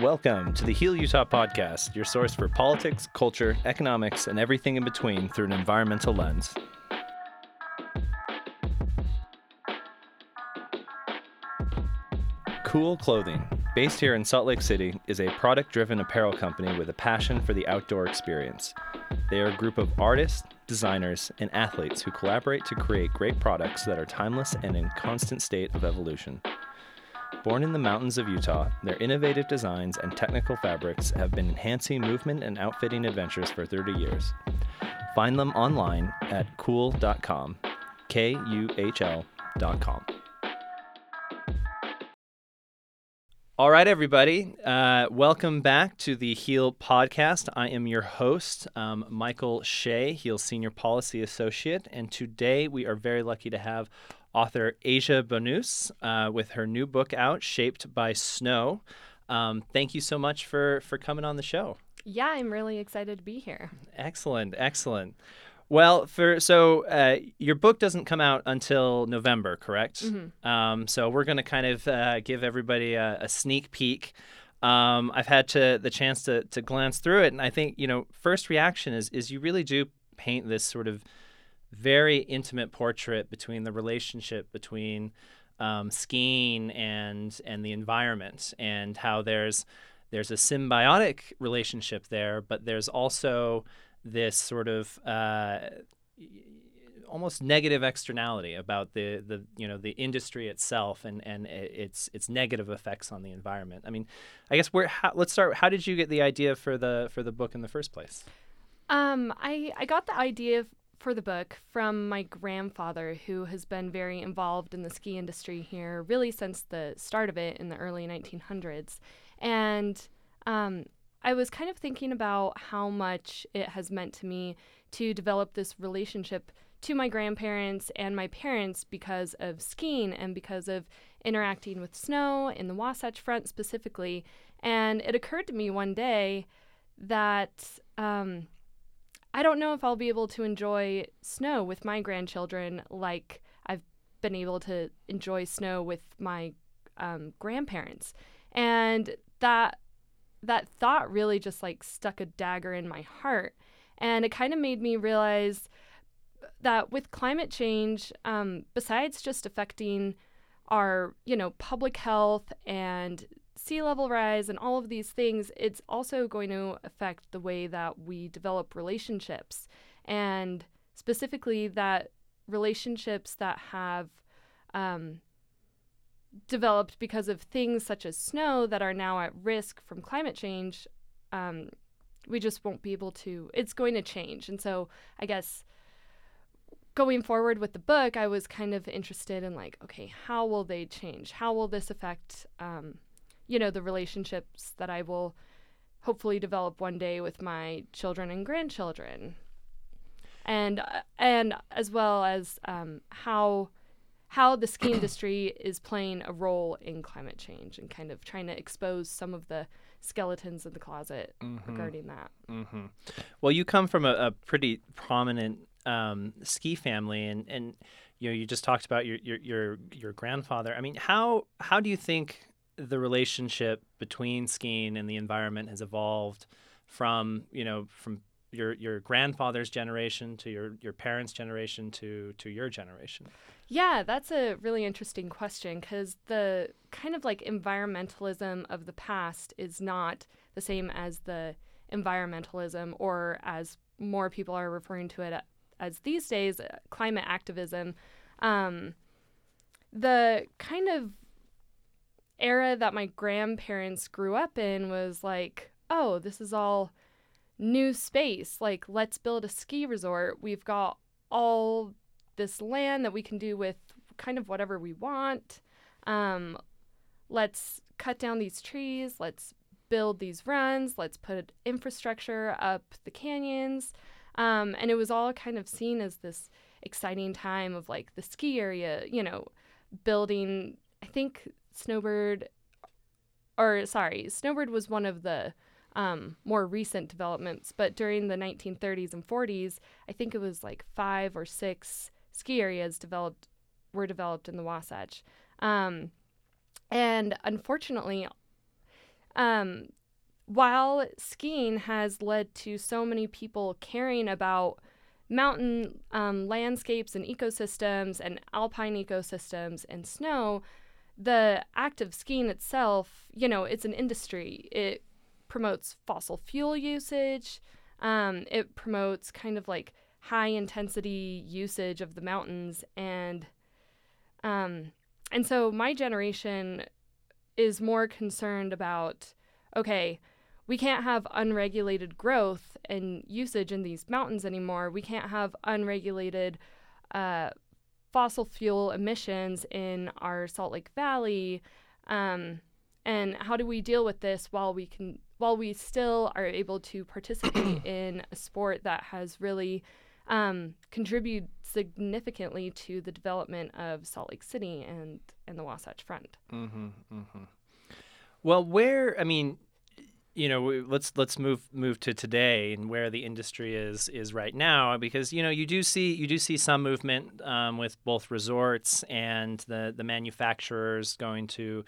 Welcome to the Heal Utah podcast, your source for politics, culture, economics, and everything in between through an environmental lens. Kuhl Clothing, based here in Salt Lake City, is a product driven apparel company with a passion for the outdoor experience. They are a group of artists, designers, and athletes who collaborate to create great products that are timeless and in constant state of evolution. Born in the mountains of Utah, their innovative designs and technical fabrics have been enhancing movement and outfitting adventures for 30 years. Find them online at kuhl.com, K U H L.com. All right, everybody. Uh, welcome back to the Heal podcast. I am your host, um, Michael Shea, Heal Senior Policy Associate. And today we are very lucky to have author Asia Bonus uh, with her new book out, Shaped by Snow. Um, thank you so much for, for coming on the show. Yeah, I'm really excited to be here. Excellent, excellent. Well, for so uh, your book doesn't come out until November, correct? Mm-hmm. Um, so we're going to kind of uh, give everybody a, a sneak peek. Um, I've had to the chance to to glance through it, and I think you know, first reaction is is you really do paint this sort of very intimate portrait between the relationship between um, skiing and and the environment, and how there's there's a symbiotic relationship there, but there's also this sort of uh, almost negative externality about the, the you know the industry itself and, and its its negative effects on the environment. I mean, I guess where how, let's start. How did you get the idea for the for the book in the first place? Um, I I got the idea for the book from my grandfather, who has been very involved in the ski industry here really since the start of it in the early 1900s, and um, I was kind of thinking about how much it has meant to me to develop this relationship to my grandparents and my parents because of skiing and because of interacting with snow in the Wasatch Front specifically. And it occurred to me one day that um, I don't know if I'll be able to enjoy snow with my grandchildren like I've been able to enjoy snow with my um, grandparents. And that that thought really just like stuck a dagger in my heart. And it kind of made me realize that with climate change, um, besides just affecting our, you know, public health and sea level rise and all of these things, it's also going to affect the way that we develop relationships. And specifically, that relationships that have um, developed because of things such as snow that are now at risk from climate change, um, we just won't be able to. It's going to change. And so I guess going forward with the book, I was kind of interested in like, okay, how will they change? How will this affect, um, you know, the relationships that I will hopefully develop one day with my children and grandchildren, and uh, and as well as um, how how the ski industry is playing a role in climate change and kind of trying to expose some of the skeletons in the closet mm-hmm. regarding that. Mm-hmm. Well, you come from a, a pretty prominent um, ski family, and and you know you just talked about your, your your your grandfather. I mean, how how do you think the relationship between skiing and the environment has evolved from you know from your your grandfather's generation to your your parents' generation to to your generation? Yeah, that's a really interesting question because the kind of like environmentalism of the past is not the same as the environmentalism, or as more people are referring to it as these days, climate activism. Um, the kind of era that my grandparents grew up in was like, oh, this is all new space. Like, let's build a ski resort. We've got all this land that we can do with kind of whatever we want. Um, let's cut down these trees. Let's build these runs. Let's put infrastructure up the canyons. Um, and it was all kind of seen as this exciting time of like the ski area, you know, building. I think Snowbird, or sorry, Snowbird was one of the um, more recent developments, but during the 1930s and 40s, I think it was like five or six ski areas developed were developed in the Wasatch. Um, and unfortunately, um, while skiing has led to so many people caring about mountain um, landscapes and ecosystems and alpine ecosystems and snow, the act of skiing itself, you know, it's an industry. It promotes fossil fuel usage. Um, it promotes kind of like high intensity usage of the mountains and um, and so my generation is more concerned about okay, we can't have unregulated growth and usage in these mountains anymore. We can't have unregulated uh, fossil fuel emissions in our Salt Lake Valley. Um, and how do we deal with this while we can while we still are able to participate in a sport that has really um, contributed significantly to the development of Salt Lake City and and the Wasatch Front. Mm-hmm, mm-hmm. Well, where I mean, you know, let's let's move move to today and where the industry is is right now because you know you do see you do see some movement um, with both resorts and the the manufacturers going to,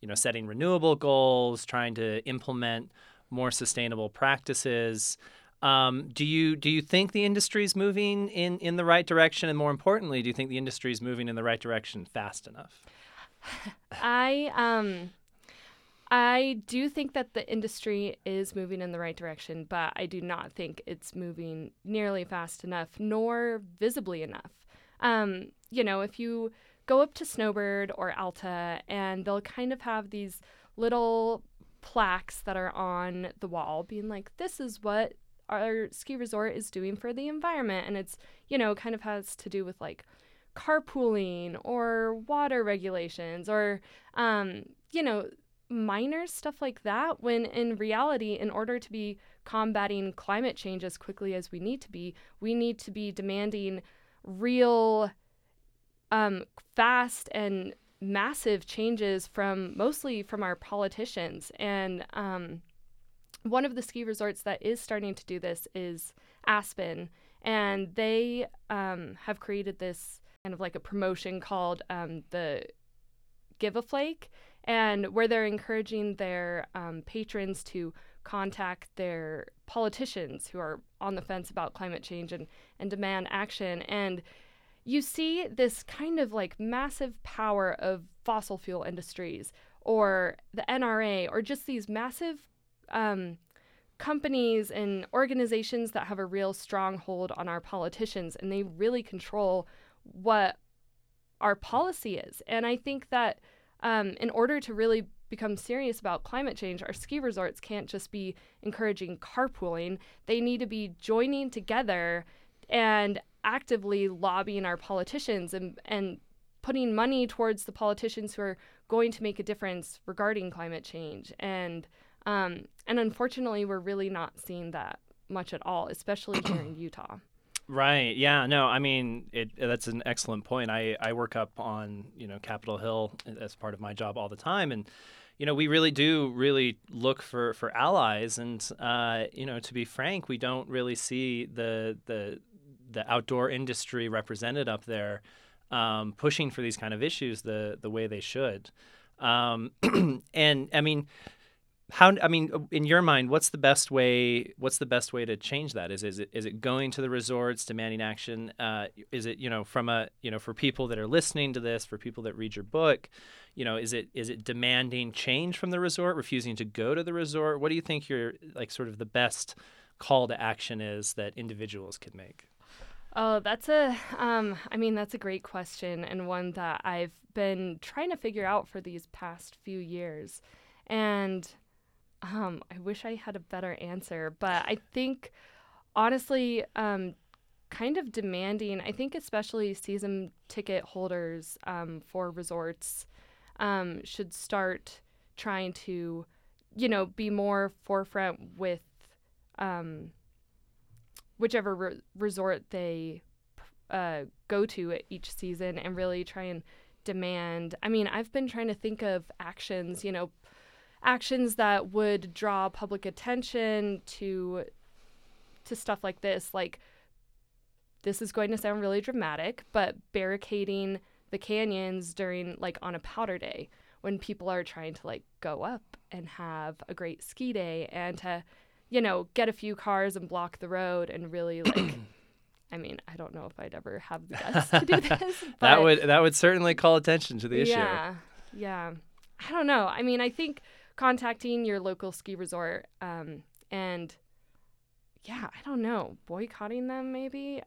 you know, setting renewable goals, trying to implement more sustainable practices. Um, do you do you think the industry is moving in in the right direction, and more importantly, do you think the industry is moving in the right direction fast enough? I um I do think that the industry is moving in the right direction, but I do not think it's moving nearly fast enough nor visibly enough. Um, you know, if you go up to Snowbird or Alta and they'll kind of have these little plaques that are on the wall being like, this is what our ski resort is doing for the environment. And it's, you know, kind of has to do with like carpooling or water regulations or, um, you know, minor stuff like that when in reality in order to be combating climate change as quickly as we need to be we need to be demanding real um, fast and massive changes from mostly from our politicians. And um, one of the ski resorts that is starting to do this is aspen. And they um, have created this kind of like a promotion called um, the give a flake and where they're encouraging their um, patrons to contact their politicians who are on the fence about climate change and, and demand action. And you see this kind of like massive power of fossil fuel industries or the NRA or just these massive um, companies and organizations that have a real stronghold on our politicians and they really control what our policy is. And I think that um, in order to really become serious about climate change, our ski resorts can't just be encouraging carpooling. They need to be joining together and actively lobbying our politicians and, and putting money towards the politicians who are going to make a difference regarding climate change. And um, and unfortunately, we're really not seeing that much at all, especially here in Utah. Right. Yeah. No. I mean, it, that's an excellent point. I, I work up on you know Capitol Hill as part of my job all the time, and you know we really do really look for for allies. And uh, you know, to be frank, we don't really see the the the outdoor industry represented up there um, pushing for these kind of issues the the way they should. Um, and I mean, how i mean in your mind what's the best way what's the best way to change that? Is, is it is it going to the resorts demanding action? Uh, is it you know from a you know for people that are listening to this for people that read your book you know is it is it demanding change from the resort refusing to go to the resort? What do you think your like sort of the best call to action is that individuals could make? Oh, that's a, um, I mean, that's a great question and one that I've been trying to figure out for these past few years. And um, I wish I had a better answer, but I think honestly, um, kind of demanding. I think especially season ticket holders um, for resorts um, should start trying to, you know, be more forefront with um, whichever re- resort they uh, go to each season and really try and demand. I mean, I've been trying to think of actions, you know, actions that would draw public attention to to stuff like this like this is going to sound really dramatic but barricading the canyons during like on a powder day when people are trying to like go up and have a great ski day and to, you know, get a few cars and block the road and really like. I mean, I don't know if I'd ever have the guts to do this. That would that would certainly call attention to the issue. yeah, yeah. I don't know. I mean, I think contacting your local ski resort um, and yeah, I don't know, boycotting them maybe.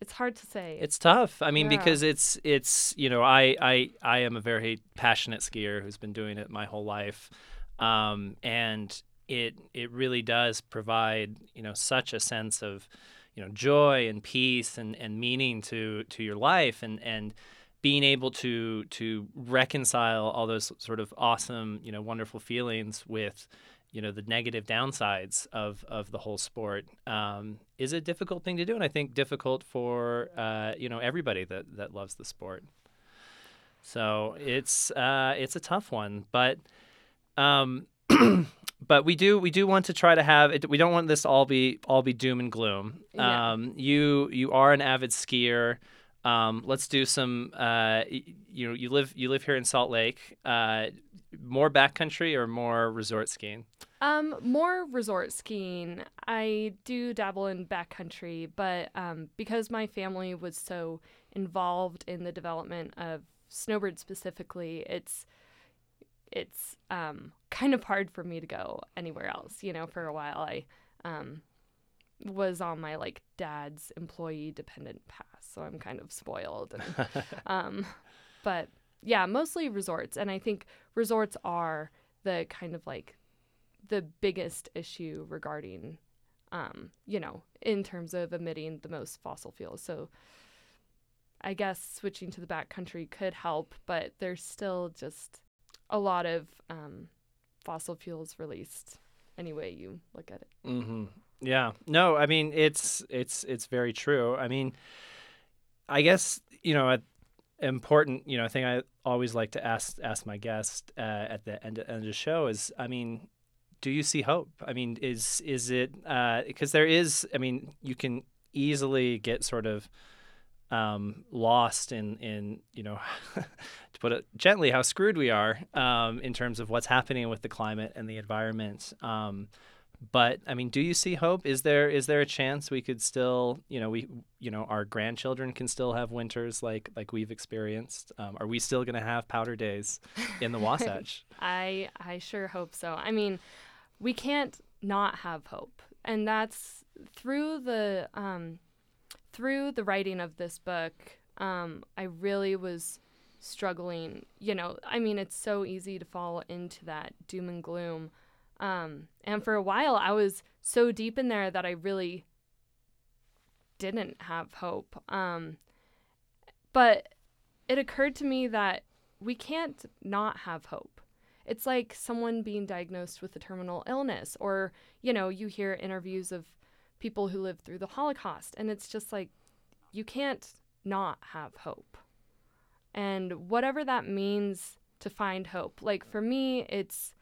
It's hard to say. It's tough. I mean, Yeah. because it's it's you know I I I am a very passionate skier who's been doing it my whole life, um, and it it really does provide you know such a sense of you know joy and peace and, and meaning to to your life and and being able to to reconcile all those sort of awesome you know wonderful feelings with you know the negative downsides of of the whole sport um, is a difficult thing to do, and I think difficult for uh, you know everybody that that loves the sport. So it's uh, it's a tough one, but um, but we do we do want to try to have it. We don't want this all be all be doom and gloom. Yeah. Um, you you are an avid skier. Um, let's do some. Uh, you know, you live you live here in Salt Lake. Uh, more backcountry or more resort skiing? Um, more resort skiing. I do dabble in backcountry, but um, because my family was so involved in the development of snowbird specifically, it's it's um, kind of hard for me to go anywhere else. You know, for a while I um, was on my like dad's employee dependent pass, so I'm kind of spoiled. And, um, but yeah, mostly resorts, and I think resorts are the kind of like the biggest issue regarding, um, you know, in terms of emitting the most fossil fuels. So I guess switching to the backcountry could help, but there's still just a lot of um, fossil fuels released any way you look at it. Mm-hmm. Yeah. No, I mean it's it's it's very true. I mean, I guess you know a important you know thing I always like to ask ask my guest uh, at the end, end of the show is I mean, do you see hope? I mean, is is it because there is? I mean, you can easily get sort of um, lost in in you know to put it gently how screwed we are um, in terms of what's happening with the climate and the environment. Um, but I mean, do you see hope? Is there is there a chance we could still you know we you know our grandchildren can still have winters like like we've experienced? Um, are we still going to have powder days in the Wasatch? I I sure hope so. I mean, we can't not have hope, and that's through the um, through the writing of this book. Um, I really was struggling. You know, I mean, it's so easy to fall into that doom and gloom. Um, and for a while, I was so deep in there that I really didn't have hope. Um, but it occurred to me that we can't not have hope. It's like someone being diagnosed with a terminal illness, or, you know, you hear interviews of people who lived through the Holocaust, and it's just like you can't not have hope. And whatever that means to find hope, like for me, it's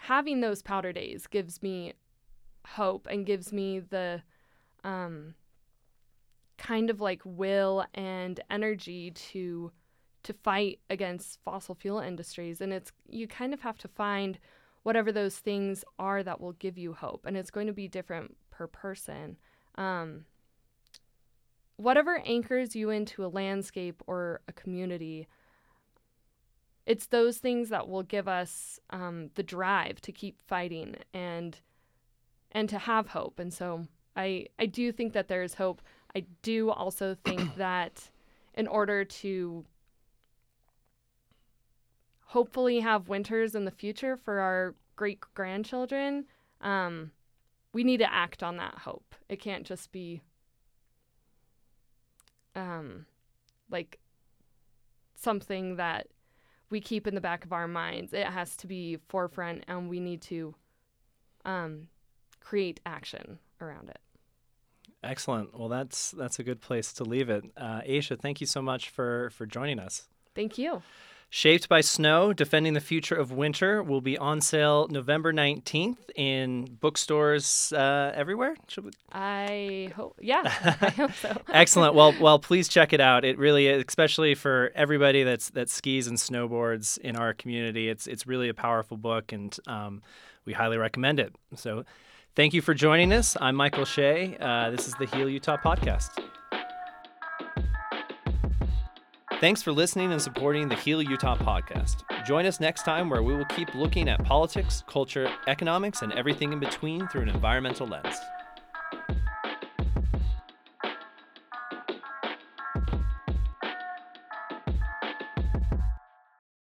having those powder days gives me hope and gives me the um, kind of like will and energy to to fight against fossil fuel industries. And it's you kind of have to find whatever those things are that will give you hope and it's going to be different per person. Um, whatever anchors you into a landscape or a community it's those things that will give us um, the drive to keep fighting and and to have hope. And so i i do think that there is hope. I do also think that in order to hopefully have winters in the future for our great grandchildren um, we need to act on that hope. It can't just be um, like something that we keep in the back of our minds. It has to be forefront, and we need to um, create action around it. Excellent. Well, that's that's a good place to leave it. Uh, Aisha, thank you so much for for joining us. Thank you. Shaped by Snow Defending the Future of Winter will be on sale November 19th in bookstores uh, everywhere. We... I hope, yeah, I hope so. Excellent. Well, well, please check it out. It really, is, especially for everybody that's that skis and snowboards in our community, it's it's really a powerful book, and um, we highly recommend it. So, thank you for joining us. I'm Michael Shea. Uh, this is the Heal Utah podcast. Thanks for listening and supporting the Heal Utah podcast. Join us next time where we will keep looking at politics, culture, economics, and everything in between through an environmental lens.